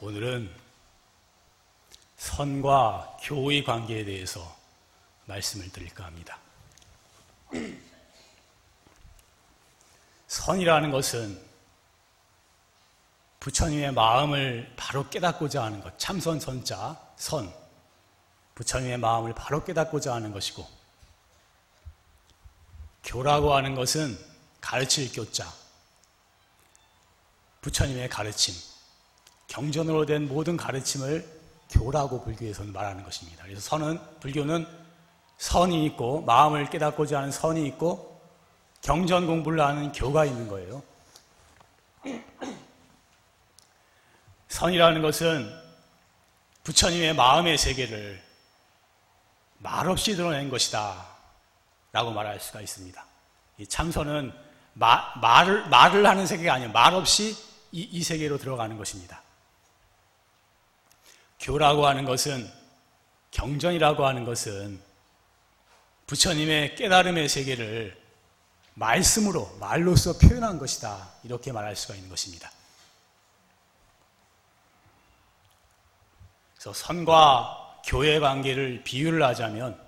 오늘은 선과 교의 관계에 대해서 말씀을 드릴까 합니다. 선이라는 것은 부처님의 마음을 바로 깨닫고자 하는 것, 참선 선자, 선. 부처님의 마음을 바로 깨닫고자 하는 것이고, 교라고 하는 것은 가르칠 교자, 부처님의 가르침, 경전으로 된 모든 가르침을 교라고 불교에서는 말하는 것입니다. 그래서 선은 불교는 선이 있고 마음을 깨닫고자 하는 선이 있고 경전 공부를 하는 교가 있는 거예요. 선이라는 것은 부처님의 마음의 세계를 말없이 드러낸 것이다. 라고 말할 수가 있습니다. 이 참선은 마, 말을, 말을 하는 세계가 아니에요. 말없이 이, 이 세계로 들어가는 것입니다. 교라고 하는 것은 경전이라고 하는 것은 부처님의 깨달음의 세계를 말씀으로 말로써 표현한 것이다. 이렇게 말할 수가 있는 것입니다. 그래서 선과 교의 관계를 비유를 하자면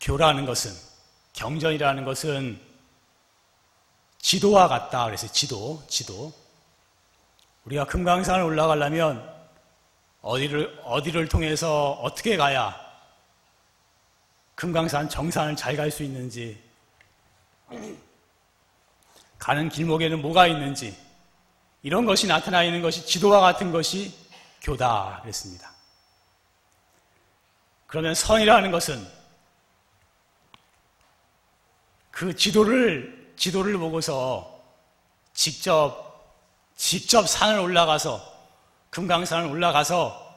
교라는 것은 경전이라는 것은 지도와 같다. 그래서 지도, 지도. 우리가 금강산을 올라가려면 어디를, 어디를 통해서 어떻게 가야 금강산 정상을 잘 갈 수 있는지, 가는 길목에는 뭐가 있는지, 이런 것이 나타나 있는 것이 지도와 같은 것이 교다. 그랬습니다. 그러면 선이라는 것은 그 지도를, 지도를 보고서 직접 직접 산을 올라가서 금강산을 올라가서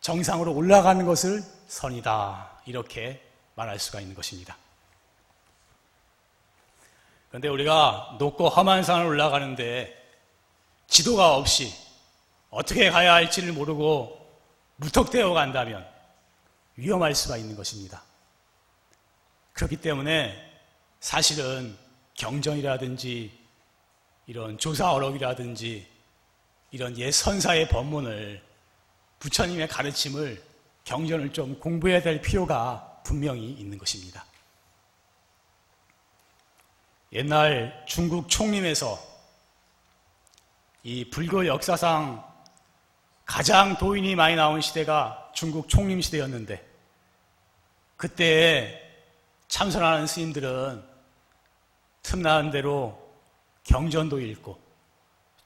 정상으로 올라가는 것을 선이다. 이렇게 말할 수가 있는 것입니다. 그런데 우리가 높고 험한 산을 올라가는데 지도가 없이 어떻게 가야 할지를 모르고 무턱대어 간다면 위험할 수가 있는 것입니다. 그렇기 때문에 사실은 경전이라든지 이런 조사 어록이라든지 이런 옛 선사의 법문을 부처님의 가르침을 경전을 좀 공부해야 될 필요가 분명히 있는 것입니다. 옛날 중국 총림에서 이 불교 역사상 가장 도인이 많이 나온 시대가 중국 총림 시대였는데 그때 참선하는 스님들은 틈나는 대로 경전도 읽고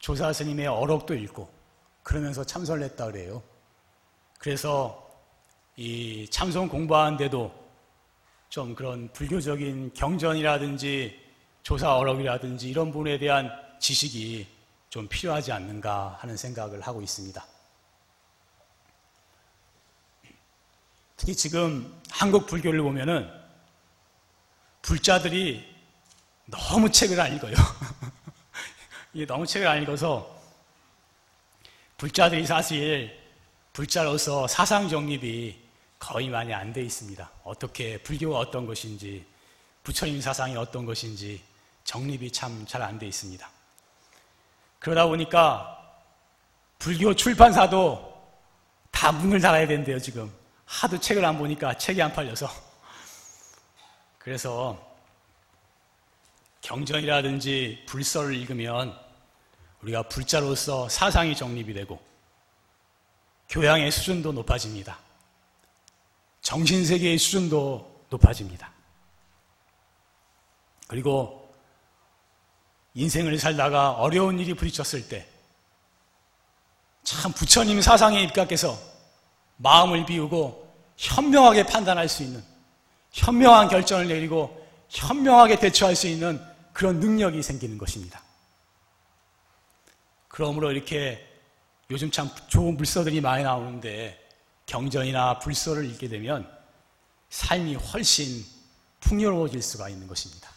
조사 스님의 어록도 읽고 그러면서 참선을 했다 그래요. 그래서 이 참선 공부하는데도 좀 그런 불교적인 경전이라든지 조사 어록이라든지 이런 부분에 대한 지식이 좀 필요하지 않는가 하는 생각을 하고 있습니다. 특히 지금 한국 불교를 보면은 불자들이 너무 책을 안 읽어요. 이게 너무 책을 안 읽어서 불자들이 사실 불자로서 사상 정립이 거의 많이 안 돼 있습니다. 어떻게 불교가 어떤 것인지 부처님 사상이 어떤 것인지 정립이 참 잘 안 돼 있습니다. 그러다 보니까 불교 출판사도 다 문을 닫아야 된대요, 지금. 하도 책을 안 보니까 책이 안 팔려서. 그래서 경전이라든지 불서를 읽으면 우리가 불자로서 사상이 정립이 되고 교양의 수준도 높아집니다. 정신세계의 수준도 높아집니다. 그리고 인생을 살다가 어려운 일이 부딪혔을 때 참 부처님 사상에 입각해서 마음을 비우고 현명하게 판단할 수 있는 현명한 결정을 내리고 현명하게 대처할 수 있는 그런 능력이 생기는 것입니다. 그러므로 이렇게 요즘 참 좋은 불서들이 많이 나오는데 경전이나 불서를 읽게 되면 삶이 훨씬 풍요로워질 수가 있는 것입니다.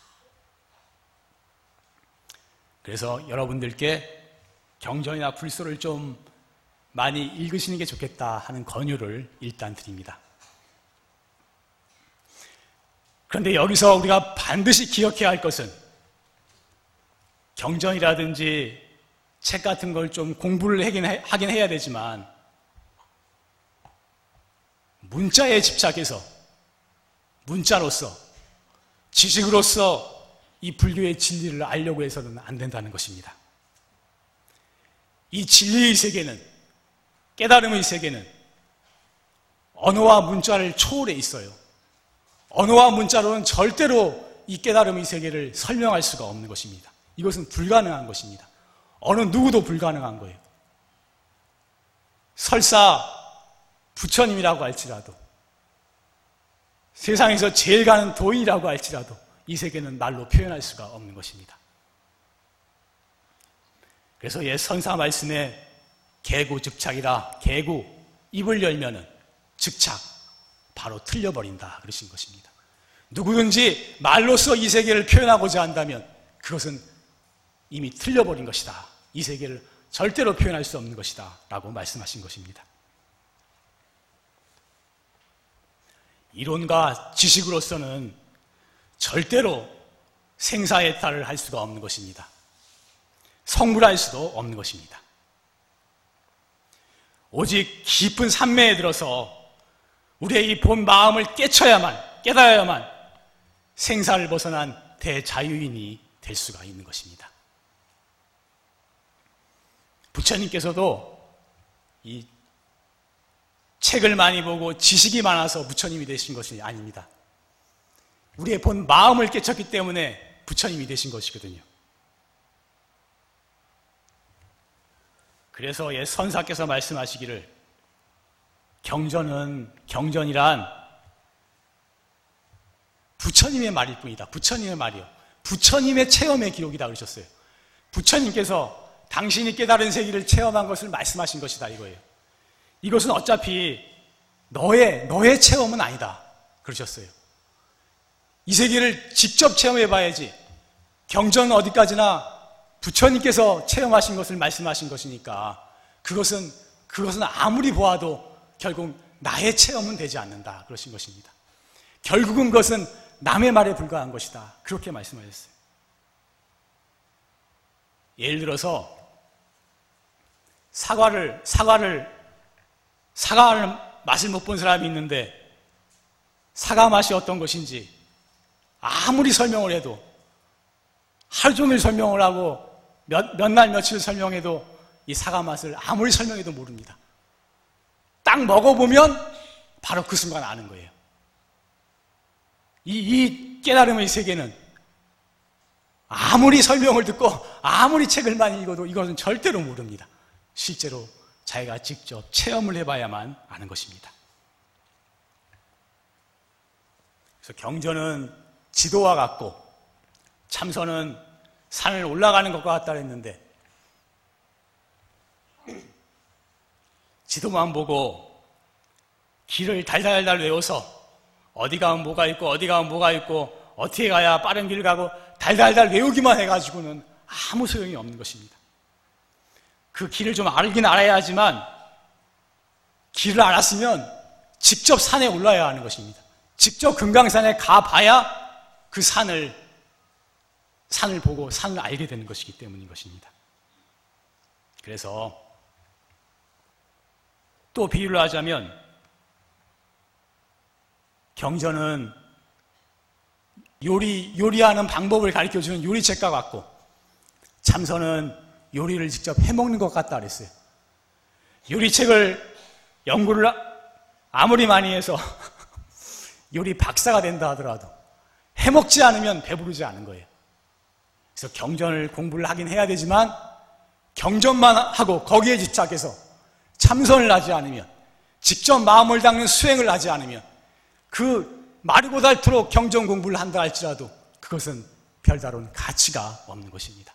그래서 여러분들께 경전이나 불서를 좀 많이 읽으시는 게 좋겠다 하는 권유를 일단 드립니다. 그런데 여기서 우리가 반드시 기억해야 할 것은 경전이라든지 책 같은 걸 좀 공부를 하긴, 해, 하긴 해야 되지만 문자에 집착해서 문자로서 지식으로서 이 불교의 진리를 알려고 해서는 안 된다는 것입니다. 이 진리의 세계는 깨달음의 세계는 언어와 문자를 초월해 있어요. 언어와 문자로는 절대로 이 깨달음의 세계를 설명할 수가 없는 것입니다. 이것은 불가능한 것입니다. 어느 누구도 불가능한 거예요. 설사 부처님이라고 할지라도 세상에서 제일 가는 도인이라고 할지라도 이 세계는 말로 표현할 수가 없는 것입니다. 그래서 옛 선사 말씀에 개구 즉착이라 개구 입을 열면은 즉착 바로 틀려버린다 그러신 것입니다. 누구든지 말로써 이 세계를 표현하고자 한다면 그것은 이미 틀려버린 것이다. 이 세계를 절대로 표현할 수 없는 것이다. 라고 말씀하신 것입니다. 이론과 지식으로서는 절대로 생사해탈을 할 수가 없는 것입니다. 성불할 수도 없는 것입니다. 오직 깊은 산매에 들어서 우리의 이 본 마음을 깨쳐야만, 깨달아야만 생사를 벗어난 대자유인이 될 수가 있는 것입니다. 부처님께서도 이 책을 많이 보고 지식이 많아서 부처님이 되신 것이 아닙니다. 우리의 본 마음을 깨쳤기 때문에 부처님이 되신 것이거든요. 그래서 예 선사께서 말씀하시기를 경전은 경전이란 부처님의 말일 뿐이다. 부처님의 말이요. 부처님의 체험의 기록이다 그러셨어요. 부처님께서 당신이 깨달은 세계를 체험한 것을 말씀하신 것이다 이거예요. 이것은 어차피 너의 너의 체험은 아니다 그러셨어요. 이 세계를 직접 체험해 봐야지. 경전은 어디까지나 부처님께서 체험하신 것을 말씀하신 것이니까 그것은 그것은 아무리 보아도 결국 나의 체험은 되지 않는다 그러신 것입니다. 결국은 그것은 남의 말에 불과한 것이다. 그렇게 말씀하셨어요. 예를 들어서 사과를 사과를 사과를 맛을 못 본 사람이 있는데 사과 맛이 어떤 것인지 아무리 설명을 해도 하루 종일 설명을 하고 몇, 몇 날, 며칠 설명해도 이 사과 맛을 아무리 설명해도 모릅니다. 딱 먹어보면 바로 그 순간 아는 거예요. 이, 이 깨달음의 세계는 아무리 설명을 듣고 아무리 책을 많이 읽어도 이것은 절대로 모릅니다. 실제로 자기가 직접 체험을 해봐야만 아는 것입니다. 그래서 경전은 지도와 같고 참선은 산을 올라가는 것과 같다 그랬는데 지도만 보고 길을 달달달 외워서 어디 가면 뭐가 있고 어디 가면 뭐가 있고 어떻게 가야 빠른 길을 가고 달달달 외우기만 해가지고는 아무 소용이 없는 것입니다. 그 길을 좀 알긴 알아야 하지만 길을 알았으면 직접 산에 올라야 하는 것입니다. 직접 금강산에 가봐야 그 산을 산을 보고 산을 알게 되는 것이기 때문인 것입니다. 그래서 또 비유를 하자면 경전은 요리 요리하는 방법을 가르쳐 주는 요리책과 같고 참선은 요리를 직접 해 먹는 것 같다 그랬어요. 요리책을 연구를 아무리 많이 해서 요리 박사가 된다 하더라도 해 먹지 않으면 배부르지 않은 거예요. 그래서 경전을 공부를 하긴 해야 되지만 경전만 하고 거기에 집착해서 참선을 하지 않으면 직접 마음을 닦는 수행을 하지 않으면 그 마르고 닳도록 경전 공부를 한다 할지라도 그것은 별다른 가치가 없는 것입니다.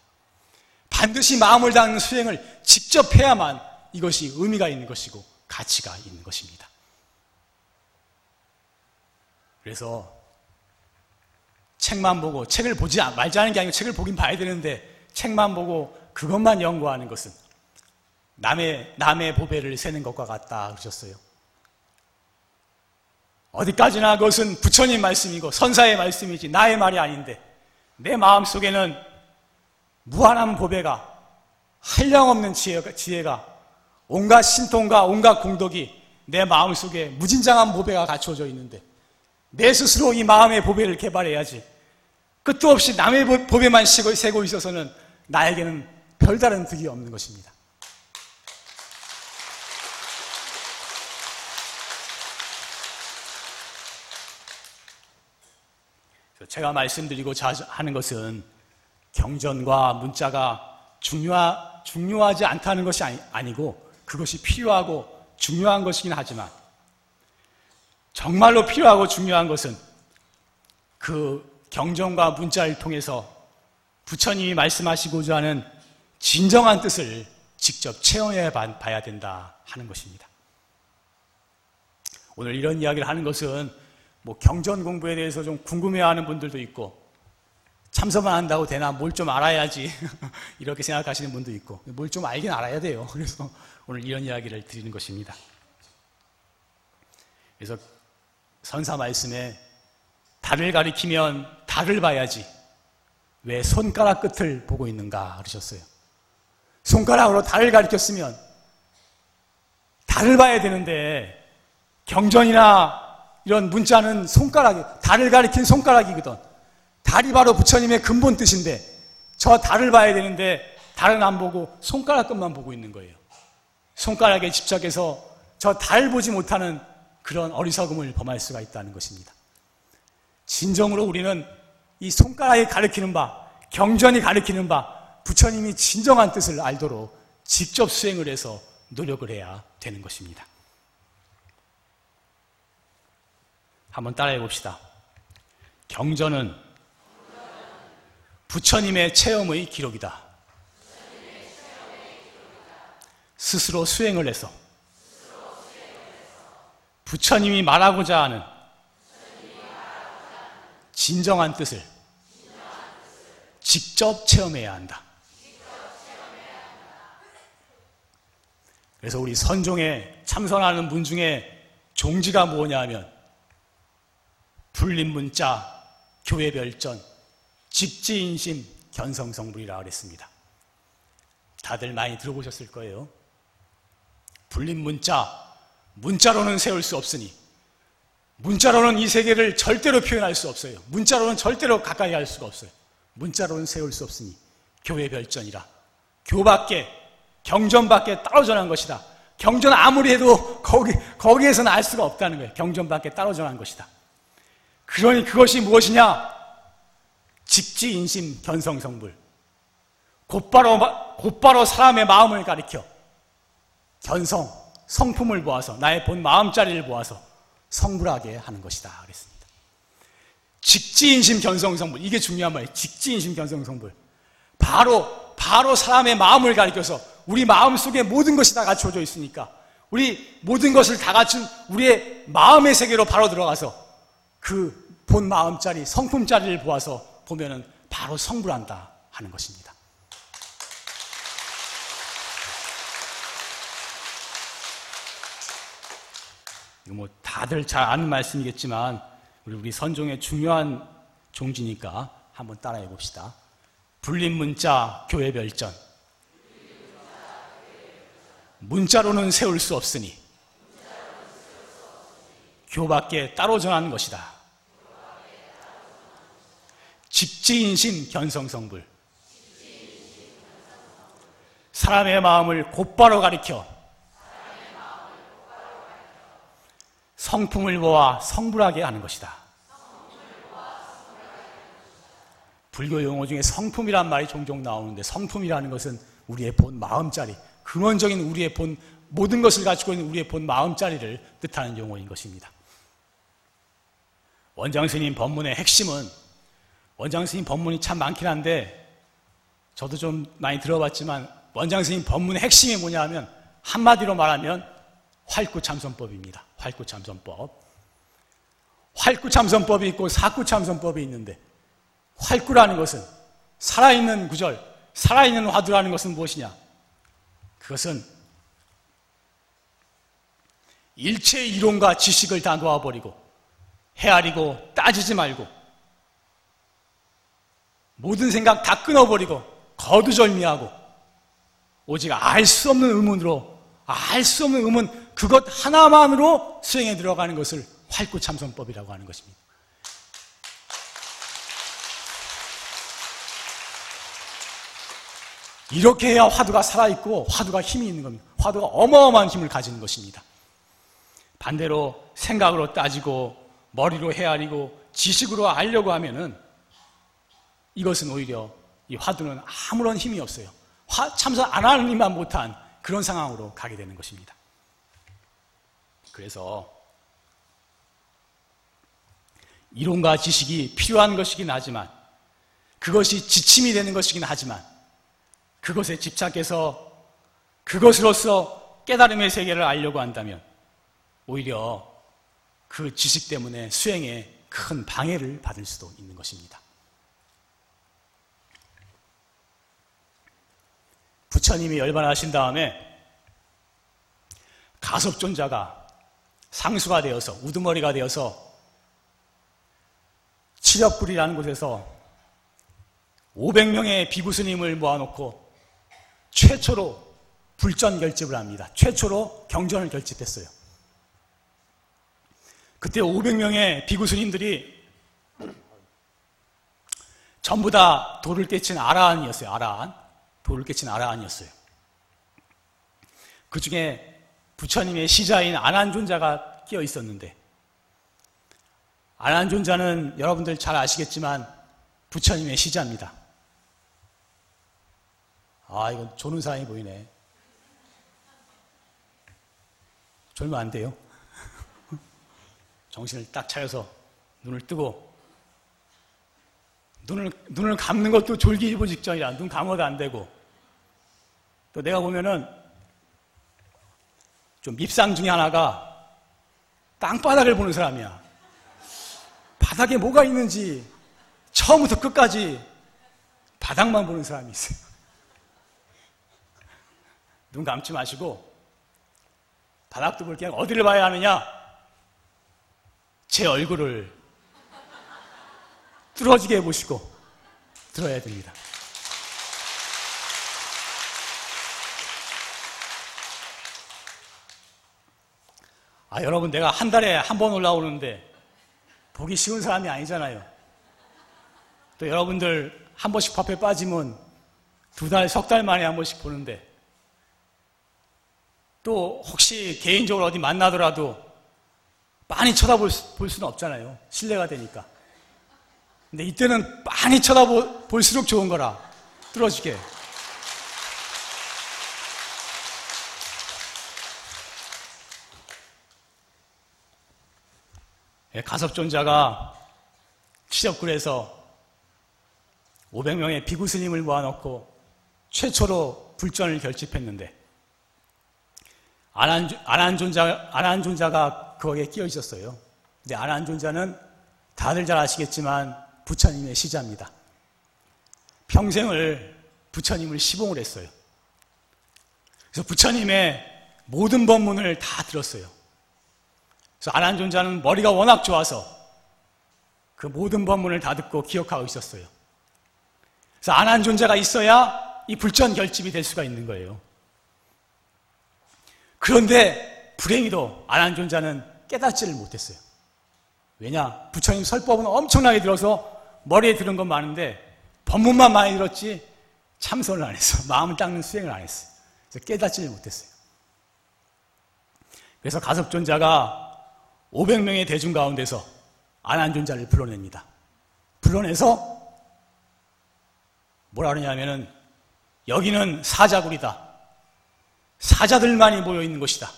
반드시 마음을 닦는 수행을 직접 해야만 이것이 의미가 있는 것이고 가치가 있는 것입니다. 그래서 책만 보고 책을 보지 말자는 게 아니고 책을 보긴 봐야 되는데 책만 보고 그것만 연구하는 것은 남의 남의 보배를 세는 것과 같다 그러셨어요. 어디까지나 그것은 부처님 말씀이고 선사의 말씀이지 나의 말이 아닌데 내 마음 속에는 무한한 보배가 한량없는 지혜가, 지혜가 온갖 신통과 온갖 공덕이 내 마음속에 무진장한 보배가 갖추어져 있는데 내 스스로 이 마음의 보배를 개발해야지 끝도 없이 남의 보배만 세고 있어서는 나에게는 별다른 득이 없는 것입니다. 제가 말씀드리고 하는 것은 경전과 문자가 중요하, 중요하지 않다는 것이 아니, 고 그것이 필요하고 중요한 것이긴 하지만 정말로 필요하고 중요한 것은 그 경전과 문자를 통해서 부처님이 말씀하시고자 하는 진정한 뜻을 직접 체험해 봐야 된다 하는 것입니다. 오늘 이런 이야기를 하는 것은 뭐 경전 공부에 대해서 좀 궁금해하는 분들도 있고 참석만 한다고 되나 뭘 좀 알아야지 이렇게 생각하시는 분도 있고 뭘 좀 알긴 알아야 돼요. 그래서 오늘 이런 이야기를 드리는 것입니다. 그래서 선사 말씀에 달을 가리키면 달을 봐야지 왜 손가락 끝을 보고 있는가 그러셨어요. 손가락으로 달을 가리켰으면 달을 봐야 되는데 경전이나 이런 문자는 손가락이 달을 가리킨 손가락이거든. 달이 바로 부처님의 근본 뜻인데 저 달을 봐야 되는데 달은 안 보고 손가락 끝만 보고 있는 거예요. 손가락에 집착해서 저 달 보지 못하는 그런 어리석음을 범할 수가 있다는 것입니다. 진정으로 우리는 이 손가락이 가리키는 바, 경전이 가리키는 바, 부처님이 진정한 뜻을 알도록 직접 수행을 해서 노력을 해야 되는 것입니다. 한번 따라해 봅시다. 경전은 부처님의 체험의 기록이다. 스스로 수행을 해서 부처님이 말하고자 하는 진정한 뜻을 직접 체험해야 한다. 그래서 우리 선종에 참선하는 분 중에 종지가 뭐냐 하면 불림문자, 교회별전, 직지인심, 견성성불이라 그랬습니다. 다들 많이 들어보셨을 거예요. 불림문자, 문자로는 세울 수 없으니 문자로는 이 세계를 절대로 표현할 수 없어요. 문자로는 절대로 가까이 할 수가 없어요. 문자로는 세울 수 없으니 교회 별전이라. 교밖에 경전밖에 따로 전한 것이다. 경전 아무리 해도 거기 거기에서는 알 수가 없다는 거예요. 경전밖에 따로 전한 것이다. 그러니 그것이 무엇이냐? 직지 인심 견성 성불. 곧바로 곧바로 사람의 마음을 가리켜 견성 성품을 보아서 나의 본 마음자리를 보아서 성불하게 하는 것이다 그랬습니다. 직지 인심 견성 성불 이게 중요한 말이에요. 직지 인심 견성 성불 바로 바로 사람의 마음을 가리켜서 우리 마음 속에 모든 것이 다 갖춰져 있으니까 우리 모든 것을 다 갖춘 우리의 마음의 세계로 바로 들어가서 그 본 마음자리 성품자리를 보아서 보면은 바로 성불한다 하는 것입니다. 뭐 다들 잘 아는 말씀이겠지만 우리 우리 선종의 중요한 종지니까 한번 따라해 봅시다. 불린 문자 교회 별전. 문자로는 세울 수 없으니 교밖에 따로 전하는 것이다. 직지인심 견성성불. 사람의 마음을 곧바로 가리켜 성품을 모아 성불하게 하는 것이다. 불교 용어 중에 성품이란 말이 종종 나오는데 성품이라는 것은 우리의 본 마음자리, 근원적인 우리의 본 모든 것을 가지고 있는 우리의 본 마음자리를 뜻하는 용어인 것입니다. 원장 스님 법문의 핵심은 원장 스님 법문이 참 많긴 한데 저도 좀 많이 들어봤지만 원장 스님 법문의 핵심이 뭐냐 하면 한마디로 말하면 활구참선법입니다. 활구참선법. 활구참선법이 있고 사구참선법이 있는데 활구라는 것은 살아있는 구절, 살아있는 화두라는 것은 무엇이냐? 그것은 일체 이론과 지식을 다 놓아버리고 헤아리고 따지지 말고 모든 생각 다 끊어버리고 거두절미하고 오직 알 수 없는 의문으로 알 수 없는 의문 그것 하나만으로 수행에 들어가는 것을 활구참선법이라고 하는 것입니다. 이렇게 해야 화두가 살아있고 화두가 힘이 있는 겁니다. 화두가 어마어마한 힘을 가지는 것입니다. 반대로 생각으로 따지고 머리로 헤아리고 지식으로 알려고 하면은 이것은 오히려 이 화두는 아무런 힘이 없어요. 화, 참선 안 하는 이만 못한 그런 상황으로 가게 되는 것입니다. 그래서 이론과 지식이 필요한 것이긴 하지만 그것이 지침이 되는 것이긴 하지만 그것에 집착해서 그것으로서 깨달음의 세계를 알려고 한다면 오히려 그 지식 때문에 수행에 큰 방해를 받을 수도 있는 것입니다. 부처님이 열반하신 다음에 가섭존자가 상수가 되어서 우두머리가 되어서 칠엽굴이라는 곳에서 500명의 비구스님을 모아놓고 최초로 불전 결집을 합니다. 최초로 경전을 결집했어요. 그때 500명의 비구스님들이 전부 다 돌을 깨친 아라한이었어요. 아라한. 돌을 깨친 아라한이었어요. 그 중에 부처님의 시자인 아난존자가 끼어 있었는데, 아난존자는 여러분들 잘 아시겠지만 부처님의 시자입니다. 아, 이건 조는 사람이 보이네. 졸면 안 돼요. 정신을 딱 차려서 눈을 뜨고 눈을 눈을 감는 것도 졸기 일부 직전이라 눈 감아도 안 되고 또 내가 보면은 좀 밉상 중에 하나가 땅바닥을 보는 사람이야. 바닥에 뭐가 있는지 처음부터 끝까지 바닥만 보는 사람이 있어요. 눈 감지 마시고 바닥도 볼게 어디를 봐야 하느냐? 제 얼굴을 뚫어지게 해보시고 들어야 됩니다. 아, 여러분, 내가 한 달에 한 번 올라오는데 보기 쉬운 사람이 아니잖아요. 또 여러분들 한 번씩 밥에 빠지면 두 달, 석 달 만에 한 번씩 보는데 또 혹시 개인적으로 어디 만나더라도 많이 쳐다볼 볼 수는 없잖아요. 신뢰가 되니까. 근데 이때는 많이 쳐다볼수록 좋은 거라. 뚫어지게. 예, 가섭존자가 치접굴에서 500명의 비구스님을 모아놓고 최초로 불전을 결집했는데 아난존자, 아난존자가 거기에 끼어 있었어요. 근데 아난존자는 다들 잘 아시겠지만 부처님의 시자입니다. 평생을 부처님을 시봉을 했어요. 그래서 부처님의 모든 법문을 다 들었어요. 그래서 아난존자는 머리가 워낙 좋아서 그 모든 법문을 다 듣고 기억하고 있었어요. 그래서 아난존자가 있어야 이 불전 결집이 될 수가 있는 거예요. 그런데 불행히도 안한존자는 깨닫지를 못했어요. 왜냐? 부처님 설법은 엄청나게 들어서 머리에 들은 건 많은데 법문만 많이 들었지 참선을 안 했어. 마음을 닦는 수행을 안 했어요. 그래서 깨닫지를 못했어요. 그래서 가섭존자가 500명의 대중 가운데서 안한존자를 불러냅니다. 불러내서 뭐라 그러냐면은 여기는 사자굴이다. 사자들만이 모여 있는 곳이다.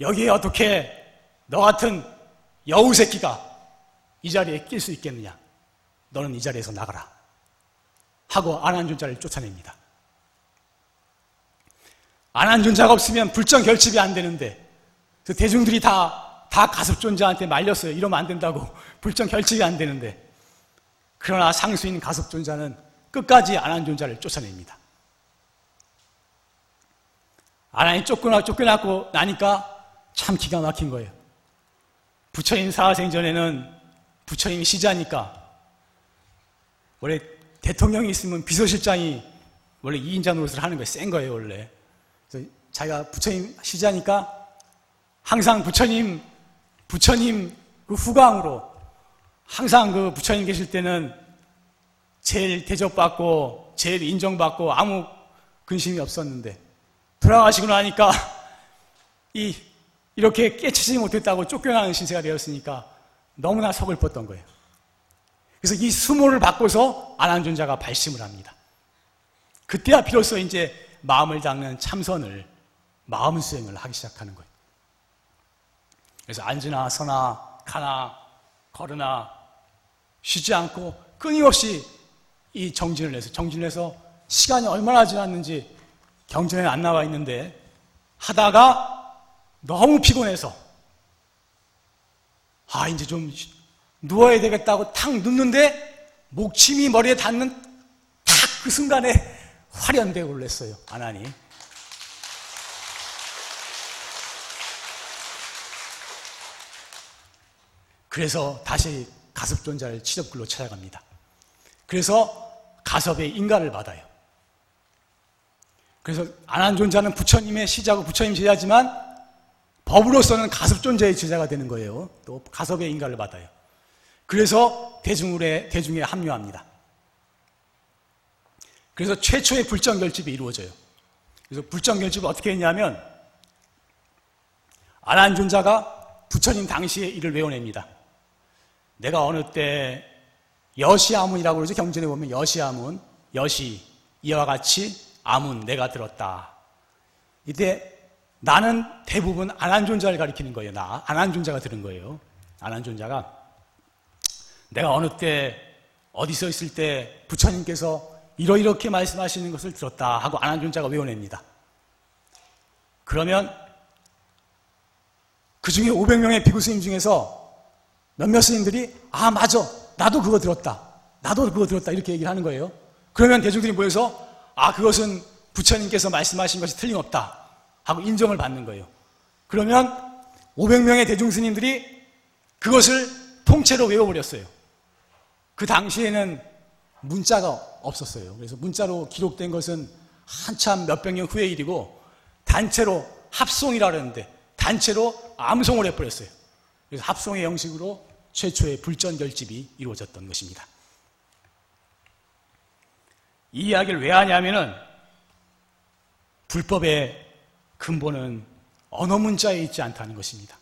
여기에 어떻게 너 같은 여우 새끼가 이 자리에 낄 수 있겠느냐? 너는 이 자리에서 나가라. 하고 안한존자를 쫓아냅니다. 안한존자가 없으면 불정 결집이 안 되는데 그 대중들이 다, 다 가섭존자한테 말렸어요. 이러면 안 된다고. 불정 결집이 안 되는데. 그러나 상수인 가섭존자는 끝까지 안한존자를 쫓아냅니다. 아나니 쫓겨나, 쫓겨나고 나니까 참 기가 막힌 거예요. 부처님 사생전에는 부처님이 시자니까 원래 대통령이 있으면 비서실장이 원래 2인자 노릇을 하는 거예요. 센 거예요, 원래. 자기가 부처님 시자니까 항상 부처님, 부처님 그 후광으로 항상 그 부처님 계실 때는 제일 대접받고 제일 인정받고 아무 근심이 없었는데 돌아가시고 나니까 이 이렇게 깨치지 못했다고 쫓겨나는 신세가 되었으니까 너무나 서글펐던 거예요. 그래서 이 수모를 바꿔서 안한존자가 발심을 합니다. 그때야 비로소 이제 마음을 닦는 참선을 마음 수행을 하기 시작하는 거예요. 그래서 앉으나 서나 가나 걸으나 쉬지 않고 끊임없이 이 정진을 해서 정진을 해서 시간이 얼마나 지났는지 경전에 안 나와 있는데 하다가 너무 피곤해서 아 이제 좀 누워야 되겠다고 탁 눕는데 목침이 머리에 닿는 탁 그 순간에 화련되고 올랐어요 아나니 그래서 다시 가섭존자를 치접글로 찾아갑니다. 그래서 가섭의 인가를 받아요. 그래서 안한 존자는 부처님의 시자고 부처님 제자지만 법으로서는 가섭존자의 제자가 되는 거예요. 또 가섭의 인가를 받아요. 그래서 대중에, 대중에 합류합니다. 그래서 최초의 불정결집이 이루어져요. 그래서 불정결집을 어떻게 했냐면 안한존자가 부처님 당시의 일을 외워냅니다. 내가 어느 때 여시아문이라고 그러죠. 경전에 보면 여시아문, 여시, 이와 같이 아문, 내가 들었다. 이때 나는 대부분 안한존자를 가리키는 거예요. 나, 안한존자가 들은 거예요. 안한존자가 내가 어느 때 어디서 있을 때 부처님께서 이러이렇게 말씀하시는 것을 들었다 하고 안한존자가 외워냅니다. 그러면 그 중에 500명의 비구 스님 중에서 몇몇 스님들이 아 맞아 나도 그거 들었다 나도 그거 들었다 이렇게 얘기를 하는 거예요 그러면 대중들이 모여서 아 그것은 부처님께서 말씀하신 것이 틀림없다 하고 인정을 받는 거예요. 그러면 500명의 대중스님들이 그것을 통째로 외워버렸어요. 그 당시에는 문자가 없었어요. 그래서 문자로 기록된 것은 한참 몇백 년 후의 일이고 단체로 합송이라 그러는데 단체로 암송을 해버렸어요. 그래서 합송의 형식으로 최초의 불전 결집이 이루어졌던 것입니다. 이 이야기를 왜 하냐면은 불법의 근본은 언어 문자에 있지 않다는 것입니다.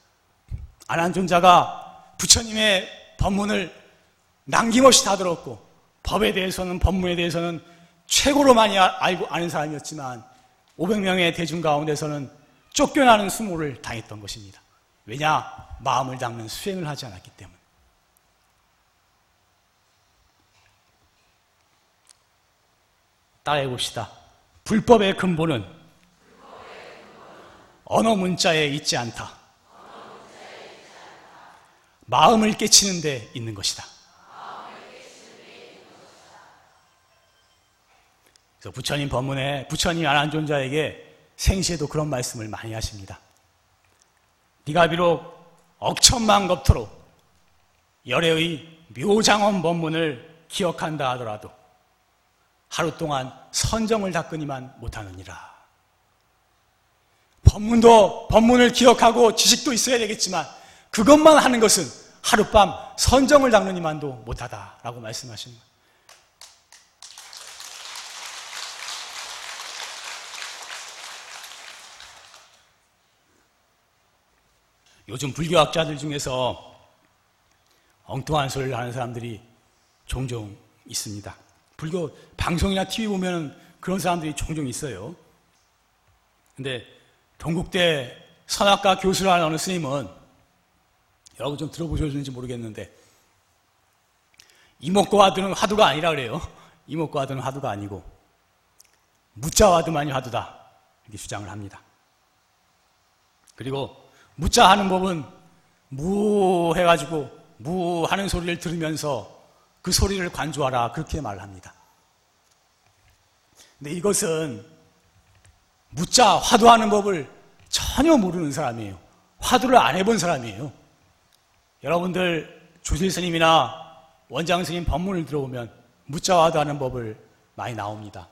안한존자가 부처님의 법문을 남김없이 다 들었고 법에 대해서는 법문에 대해서는 최고로 많이 아, 알고 아는 사람이었지만 500명의 대중 가운데서는 쫓겨나는 수모를 당했던 것입니다. 왜냐? 마음을 닦는 수행을 하지 않았기 때문에. 따라해 봅시다. 불법의 근본은 언어 문자에 있지 않다. 마음을 깨치는 데 있는 것이다. 그래서 부처님 법문에 부처님 안한존자에게 생시에도 그런 말씀을 많이 하십니다. 네가 비록 억천만 겁토록 열애의 묘장원 법문을 기억한다 하더라도 하루 동안 선정을 닦으니만 못하느니라. 법문도 법문을 기억하고 지식도 있어야 되겠지만 그것만 하는 것은 하룻밤 선정을 닦느니만도 못하다라고 말씀하시는 거예요. 요즘 불교학자들 중에서 엉뚱한 소리를 하는 사람들이 종종 있습니다. 불교 방송이나 TV 보면 그런 사람들이 종종 있어요. 근데 동국대 선악과 교수를 하는 어느 스님은 여러분 좀 들어보셨는지 모르겠는데 이목과 화두는 화두가 아니라 그래요. 이목과 화두는 화두가 아니고 무자 화두만이 화두다 이렇게 주장을 합니다. 그리고 무자 하는 법은 무 해가지고 무 하는 소리를 들으면서 그 소리를 관조하라 그렇게 말합니다. 근데 이것은 무자 화두하는 법을 전혀 모르는 사람이에요. 화두를 안 해본 사람이에요. 여러분들 조실 스님이나 원장 스님 법문을 들어보면 무자 화두하는 법을 많이 나옵니다.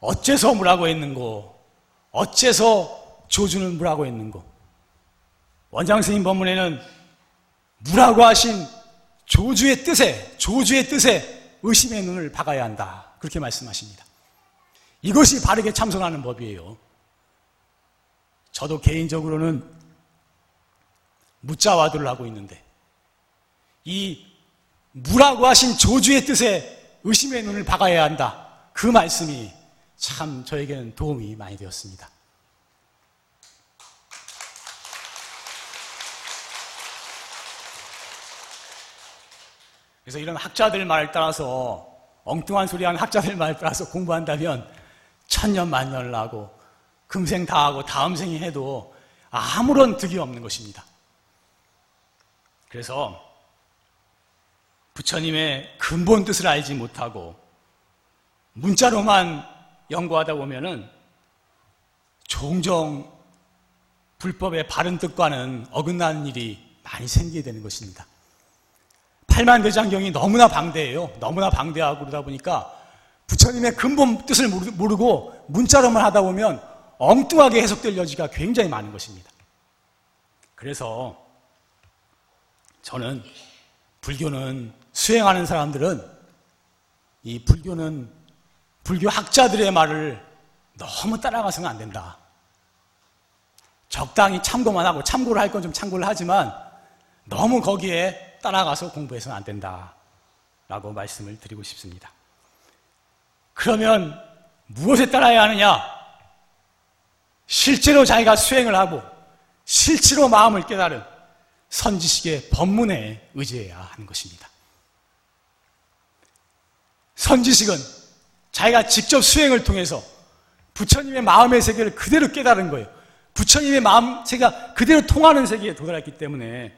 어째서 무라고 했는고? 어째서 조주는 무라고 했는고? 원장 스님 법문에는 무라고 하신 조주의 뜻에, 조주의 뜻에 의심의 눈을 박아야 한다. 그렇게 말씀하십니다. 이것이 바르게 참선하는 법이에요. 저도 개인적으로는 무자와도를 하고 있는데, 이 무라고 하신 조주의 뜻에 의심의 눈을 박아야 한다. 그 말씀이 참 저에게는 도움이 많이 되었습니다. 그래서 이런 학자들 말을 따라서 엉뚱한 소리 하는 학자들 말을 따라서 공부한다면 천년 만년을 하고 금생 다 하고 다음 생에 해도 아무런 득이 없는 것입니다. 그래서 부처님의 근본 뜻을 알지 못하고 문자로만 연구하다 보면은 종종 불법의 바른 뜻과는 어긋나는 일이 많이 생기게 되는 것입니다. 팔만대장경이 너무나 방대해요. 너무나 방대하고 그러다 보니까 부처님의 근본 뜻을 모르고 문자로만 하다 보면 엉뚱하게 해석될 여지가 굉장히 많은 것입니다. 그래서 저는 불교는 수행하는 사람들은 이 불교는 불교 학자들의 말을 너무 따라가서는 안 된다. 적당히 참고만 하고 참고를 할 건 좀 참고를 하지만 너무 거기에 따라가서 공부해서는 안 된다. 라고 말씀을 드리고 싶습니다. 그러면 무엇에 따라야 하느냐? 실제로 자기가 수행을 하고 실제로 마음을 깨달은 선지식의 법문에 의지해야 하는 것입니다. 선지식은 자기가 직접 수행을 통해서 부처님의 마음의 세계를 그대로 깨달은 거예요. 부처님의 마음 세계가 그대로 통하는 세계에 도달했기 때문에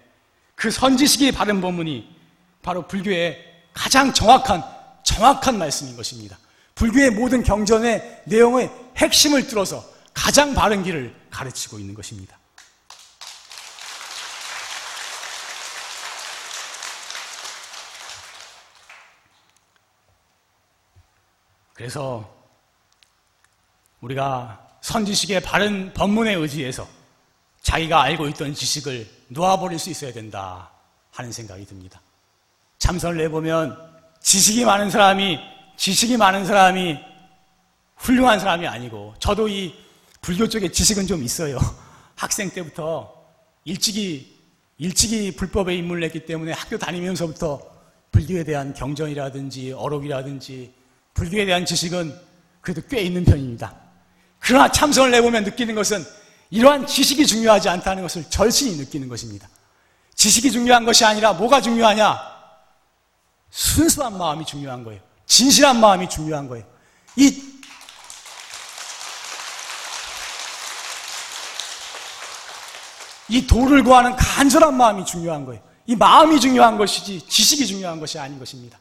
그 선지식이 바른 법문이 바로 불교의 가장 정확한 정확한 말씀인 것입니다. 불교의 모든 경전의 내용의 핵심을 뚫어서 가장 바른 길을 가르치고 있는 것입니다. 그래서 우리가 선지식의 바른 법문에 의지해서 자기가 알고 있던 지식을 놓아버릴 수 있어야 된다 하는 생각이 듭니다. 참선을 해보면 지식이 많은 사람이, 지식이 많은 사람이 훌륭한 사람이 아니고, 저도 이 불교 쪽에 지식은 좀 있어요. 학생 때부터 일찍이, 일찍이 불법에 입문을 했기 때문에 학교 다니면서부터 불교에 대한 경전이라든지 어록이라든지 불교에 대한 지식은 그래도 꽤 있는 편입니다. 그러나 참선을 해보면 느끼는 것은 이러한 지식이 중요하지 않다는 것을 절실히 느끼는 것입니다. 지식이 중요한 것이 아니라 뭐가 중요하냐? 순수한 마음이 중요한 거예요. 진실한 마음이 중요한 거예요. 이, 이 도를 구하는 간절한 마음이 중요한 거예요. 이 마음이 중요한 것이지 지식이 중요한 것이 아닌 것입니다.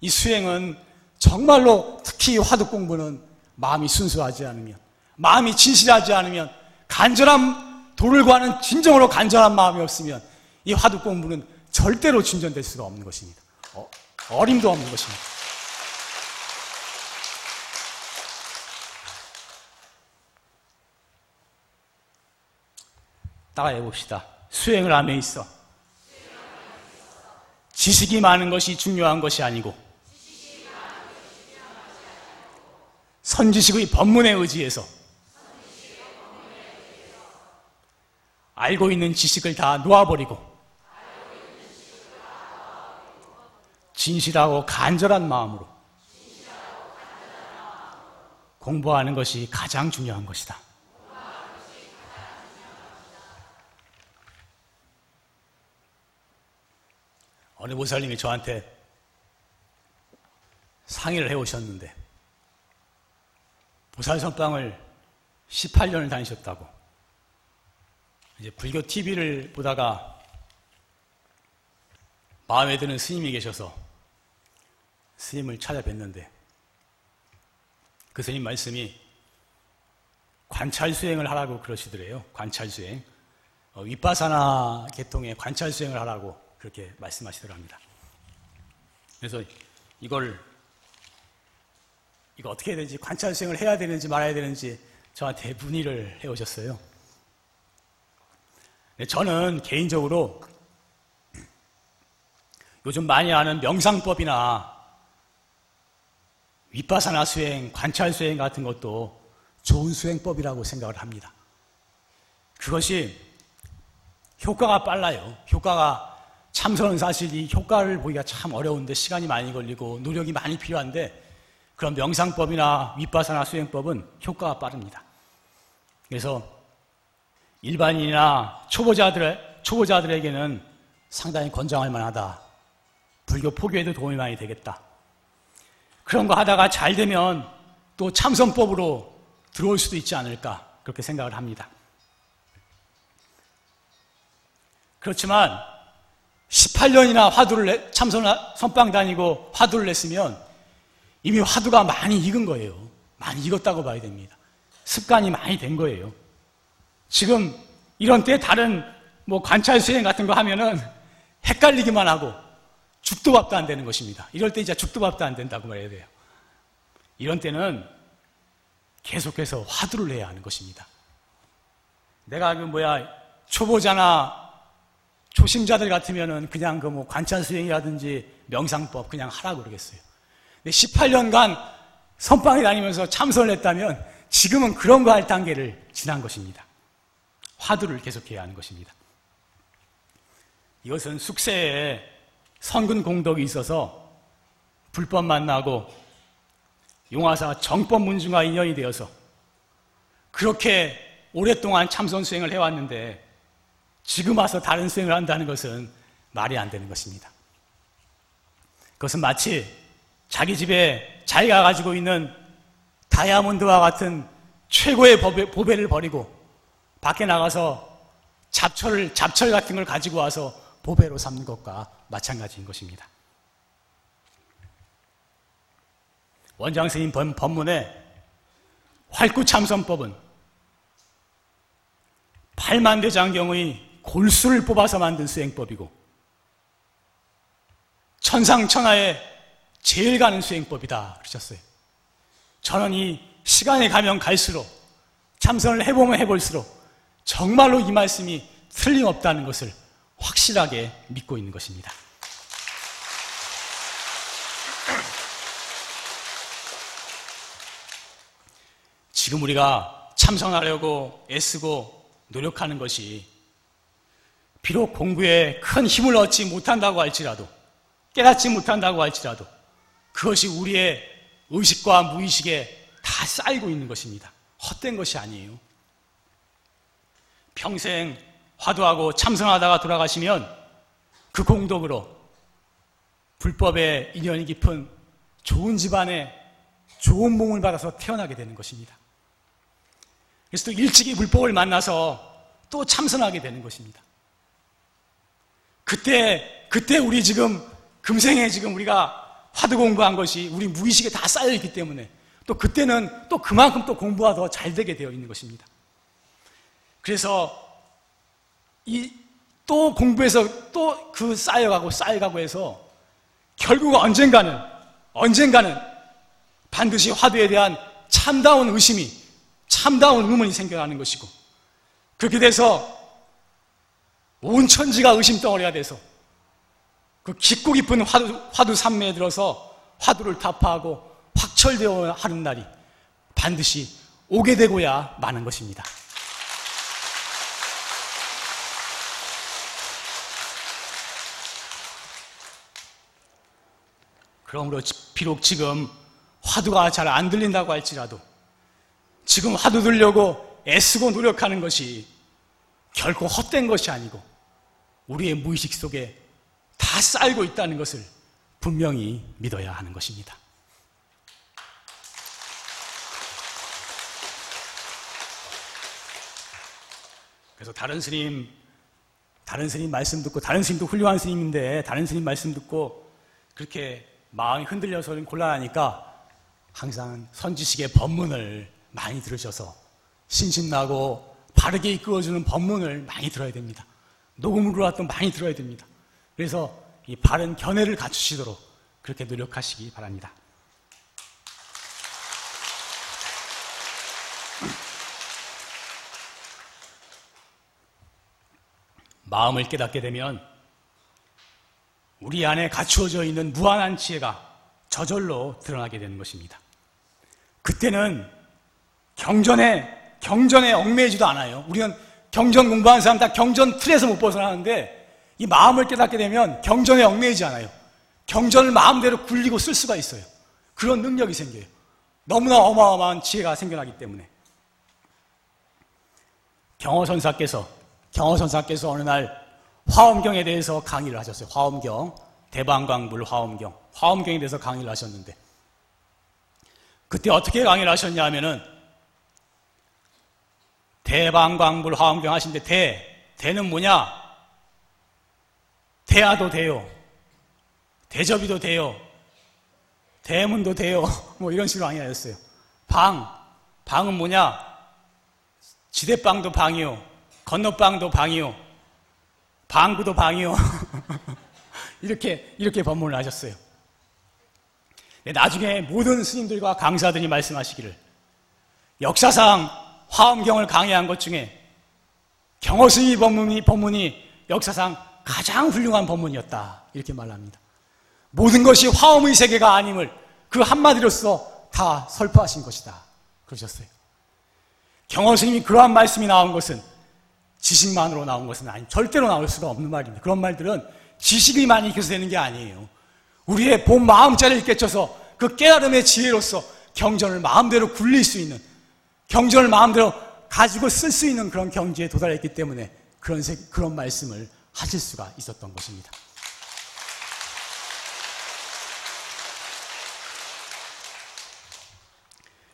이 수행은 정말로 특히 화두 공부는 마음이 순수하지 않으면, 마음이 진실하지 않으면, 간절한 도를 구하는 진정으로 간절한 마음이 없으면 이 화두 공부는 절대로 진전될 수가 없는 것입니다. 어, 어림도 없는 것입니다. 따라해 봅시다. 수행을 함에 있어. 지식이 많은 것이 중요한 것이 아니고 선지식의 법문에 의지해서 알고 있는 지식을 다 놓아버리고 진실하고 간절한 마음으로 공부하는 것이 가장 중요한 것이다. 어느 보살님이 저한테 상의를 해오셨는데 보살 선방을 18년을 다니셨다고. 이제 불교 TV를 보다가 마음에 드는 스님이 계셔서 스님을 찾아뵀는데 그 스님 말씀이 관찰 수행을 하라고 그러시더래요. 관찰 수행. 어, 윗바사나 계통의 관찰 수행을 하라고 그렇게 말씀하시더랍니다. 그래서 이걸 이거 어떻게 해야 되는지, 관찰 수행을 해야 되는지 말아야 되는지 저한테 문의를 해 오셨어요. 네, 저는 개인적으로 요즘 많이 하는 명상법이나 윗바사나 수행, 관찰 수행 같은 것도 좋은 수행법이라고 생각을 합니다. 그것이 효과가 빨라요. 효과가 참선은 사실 이 효과를 보기가 참 어려운데 시간이 많이 걸리고 노력이 많이 필요한데 그런 명상법이나 윗바사나 수행법은 효과가 빠릅니다. 그래서 일반인이나 초보자들, 초보자들에게는 상당히 권장할 만하다. 불교 포교에도 도움이 많이 되겠다. 그런 거 하다가 잘 되면 또 참선법으로 들어올 수도 있지 않을까. 그렇게 생각을 합니다. 그렇지만 18년이나 화두를 내, 참선 선방 다니고 화두를 냈으면 이미 화두가 많이 익은 거예요. 많이 익었다고 봐야 됩니다. 습관이 많이 된 거예요. 지금 이런 때 다른 뭐 관찰 수행 같은 거 하면은 헷갈리기만 하고 죽도 밥도 안 되는 것입니다. 이럴 때 이제 죽도 밥도 안 된다고 말해야 돼요. 이런 때는 계속해서 화두를 해야 하는 것입니다. 내가 그 뭐야 초보자나 초심자들 같으면은 그냥 그 뭐 관찰 수행이라든지 명상법 그냥 하라고 그러겠어요. 근데 18년간 선방에 다니면서 참선을 했다면 지금은 그런 거 할 단계를 지난 것입니다. 화두를 계속해야 하는 것입니다. 이것은 숙세에 선근 공덕이 있어서 불법 만나고 용화사 정법 문중과 인연이 되어서 그렇게 오랫동안 참선 수행을 해왔는데 지금 와서 다른 수행을 한다는 것은 말이 안 되는 것입니다. 그것은 마치 자기 집에 자기가 가지고 있는 다이아몬드와 같은 최고의 보배, 를 버리고 밖에 나가서 잡철을, 잡철 같은 걸 가지고 와서 보배로 삼는 것과 마찬가지인 것입니다. 원장 스님 법문에 활구참선법은 팔만대장경의 골수를 뽑아서 만든 수행법이고 천상천하에 제일 가는 수행법이다 그러셨어요. 저는 이 시간이 가면 갈수록 참선을 해보면 해볼수록 정말로 이 말씀이 틀림없다는 것을 확실하게 믿고 있는 것입니다. 지금 우리가 참선하려고 애쓰고 노력하는 것이 비록 공부에 큰 힘을 얻지 못한다고 할지라도 깨닫지 못한다고 할지라도 그것이 우리의 의식과 무의식에 다 쌓이고 있는 것입니다. 헛된 것이 아니에요. 평생 화두하고 참선하다가 돌아가시면 그 공덕으로 불법에 인연이 깊은 좋은 집안에 좋은 몸을 받아서 태어나게 되는 것입니다. 그래서 또 일찍이 불법을 만나서 또 참선하게 되는 것입니다. 그때, 그때 우리 지금 금생에 지금 우리가 화두 공부한 것이 우리 무의식에 다 쌓여있기 때문에 또 그때는 또 그만큼 또 공부가 더 잘 되게 되어 있는 것입니다. 그래서 이 또 공부해서 또 그 쌓여가고 쌓여가고 해서 결국 언젠가는 언젠가는 반드시 화두에 대한 참다운 의심이 참다운 의문이 생겨나는 것이고 그렇게 돼서 온 천지가 의심덩어리가 돼서 그 깊고 깊은 화두, 화두 산매에 들어서 화두를 타파하고 확철되어 하는 날이 반드시 오게 되고야 마는 것입니다. 그러므로 비록 지금 화두가 잘 안 들린다고 할지라도 지금 화두 들려고 애쓰고 노력하는 것이 결코 헛된 것이 아니고 우리의 무의식 속에 다 쌓이고 있다는 것을 분명히 믿어야 하는 것입니다. 그래서 다른 스님, 다른 스님 말씀 듣고, 다른 스님도 훌륭한 스님인데, 다른 스님 말씀 듣고, 그렇게 마음이 흔들려서 곤란하니까, 항상 선지식의 법문을 많이 들으셔서, 신신나고 바르게 이끌어주는 법문을 많이 들어야 됩니다. 녹음으로 왔던 많이 들어야 됩니다. 그래서 이 바른 견해를 갖추시도록 그렇게 노력하시기 바랍니다. 마음을 깨닫게 되면 우리 안에 갖추어져 있는 무한한 지혜가 저절로 드러나게 되는 것입니다. 그때는 경전에 경전에 얽매이지도 않아요. 우리는 경전 공부하는 사람 다 경전 틀에서 못 벗어나는데 이 마음을 깨닫게 되면 경전에 얽매이지 않아요. 경전을 마음대로 굴리고 쓸 수가 있어요. 그런 능력이 생겨요. 너무나 어마어마한 지혜가 생겨나기 때문에. 경호선사께서, 경호선사께서 어느 날 화엄경에 대해서 강의를 하셨어요. 화엄경. 대방광불 화엄경. 화엄경에 대해서 강의를 하셨는데. 그때 어떻게 강의를 하셨냐 하면은 대방광불 화엄경 하신데 대, 대는 뭐냐? 대야도 돼요. 대접이도 돼요. 대문도 돼요. 뭐 이런 식으로 강의하셨어요. 방, 방은 뭐냐? 지대방도 방이요. 건너방도 방이요. 방구도 방이요. 이렇게, 이렇게 법문을 하셨어요. 네, 나중에 모든 스님들과 강사들이 말씀하시기를 역사상 화엄경을 강의한 것 중에 경허스님 법문이, 법문이 역사상 가장 훌륭한 법문이었다. 이렇게 말합니다. 모든 것이 화엄의 세계가 아님을 그 한마디로써 다 설파하신 것이다. 그러셨어요. 경허 스님이 그러한 말씀이 나온 것은 지식만으로 나온 것은 아니, 절대로 나올 수가 없는 말입니다. 그런 말들은 지식이 많이 익혀서 되는 게 아니에요. 우리의 본 마음자리를 깨쳐서 그 깨달음의 지혜로서 경전을 마음대로 굴릴 수 있는, 경전을 마음대로 가지고 쓸 수 있는 그런 경지에 도달했기 때문에 그런, 그런 말씀을 하실 수가 있었던 것입니다.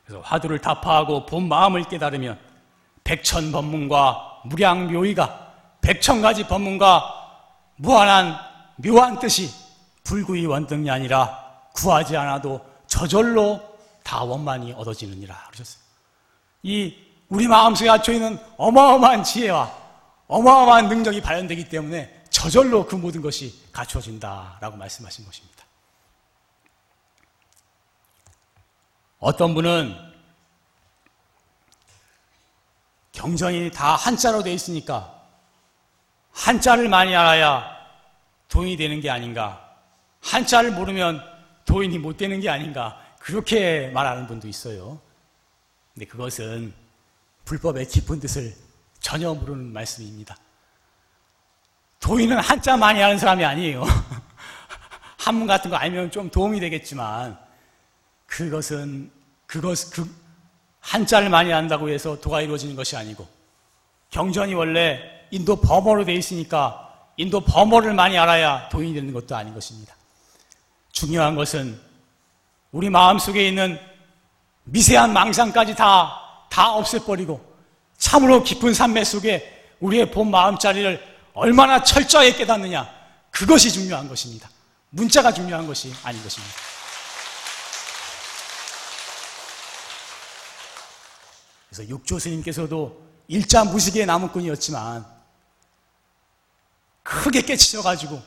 그래서 화두를 타파하고 본 마음을 깨달으면 백천 법문과 무량 묘의가 백천 가지 법문과 무한한 묘한 뜻이 불구이 원등이 아니라 구하지 않아도 저절로 다 원만히 얻어지느니라 그러셨어요. 이 우리 마음속에 갇혀 있는 어마어마한 지혜와 어마어마한 능력이 발현되기 때문에 저절로 그 모든 것이 갖추어진다라고 말씀하신 것입니다. 어떤 분은 경전이 다 한자로 되어 있으니까 한자를 많이 알아야 도인이 되는 게 아닌가. 한자를 모르면 도인이 못 되는 게 아닌가. 그렇게 말하는 분도 있어요. 근데 그것은 불법의 깊은 뜻을 전혀 모르는 말씀입니다. 도인은 한자 많이 하는 사람이 아니에요. 한문 같은 거 알면 좀 도움이 되겠지만 그것은 그것 그 한자를 많이 한다고 해서 도가 이루어지는 것이 아니고 경전이 원래 인도 범어로 되어 있으니까 인도 범어를 많이 알아야 도인이 되는 것도 아닌 것입니다. 중요한 것은 우리 마음속에 있는 미세한 망상까지 다, 다 없애버리고 참으로 깊은 산매 속에 우리의 본 마음자리를 얼마나 철저하게 깨닫느냐. 그것이 중요한 것입니다. 문자가 중요한 것이 아닌 것입니다. 그래서 육조 스님께서도 일자 무식의 나무꾼이었지만 크게 깨치셔가지고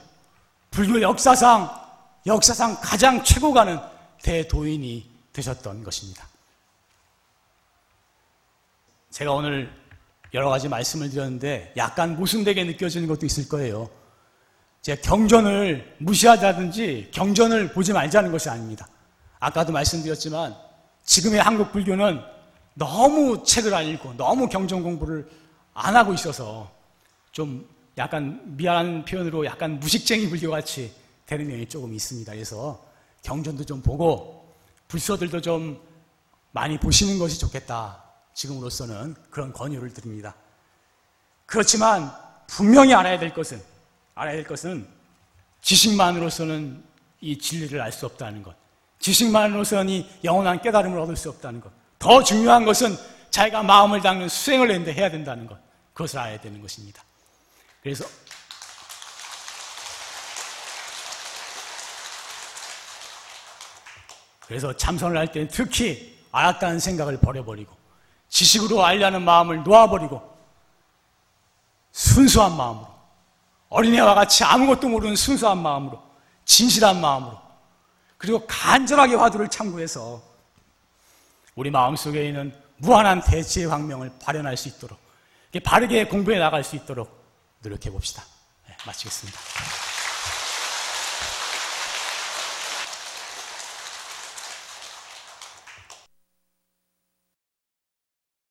불교 역사상 역사상 가장 최고 가는 대도인이 되셨던 것입니다. 제가 오늘 여러 가지 말씀을 드렸는데 약간 모순되게 느껴지는 것도 있을 거예요. 제가 경전을 무시하자든지 경전을 보지 말자는 것이 아닙니다. 아까도 말씀드렸지만 지금의 한국 불교는 너무 책을 안 읽고 너무 경전 공부를 안 하고 있어서 좀 약간 미안한 표현으로 약간 무식쟁이 불교 같이 되는 면이 조금 있습니다. 그래서 경전도 좀 보고 불서들도 좀 많이 보시는 것이 좋겠다. 지금으로서는 그런 권유를 드립니다. 그렇지만 분명히 알아야 될 것은 알아야 될 것은 지식만으로서는 이 진리를 알 수 없다는 것. 지식만으로서는 이 영원한 깨달음을 얻을 수 없다는 것. 더 중요한 것은 자기가 마음을 닦는 수행을 해야 된다는 것. 그것을 알아야 되는 것입니다. 그래서 그래서 참선을 할 때는 특히 알았다는 생각을 버려버리고 지식으로 알려는 마음을 놓아버리고 순수한 마음으로 어린애와 같이 아무것도 모르는 순수한 마음으로 진실한 마음으로 그리고 간절하게 화두를 참고해서 우리 마음속에 있는 무한한 대지의 광명을 발현할 수 있도록 바르게 공부해 나갈 수 있도록 노력해 봅시다. 네, 마치겠습니다.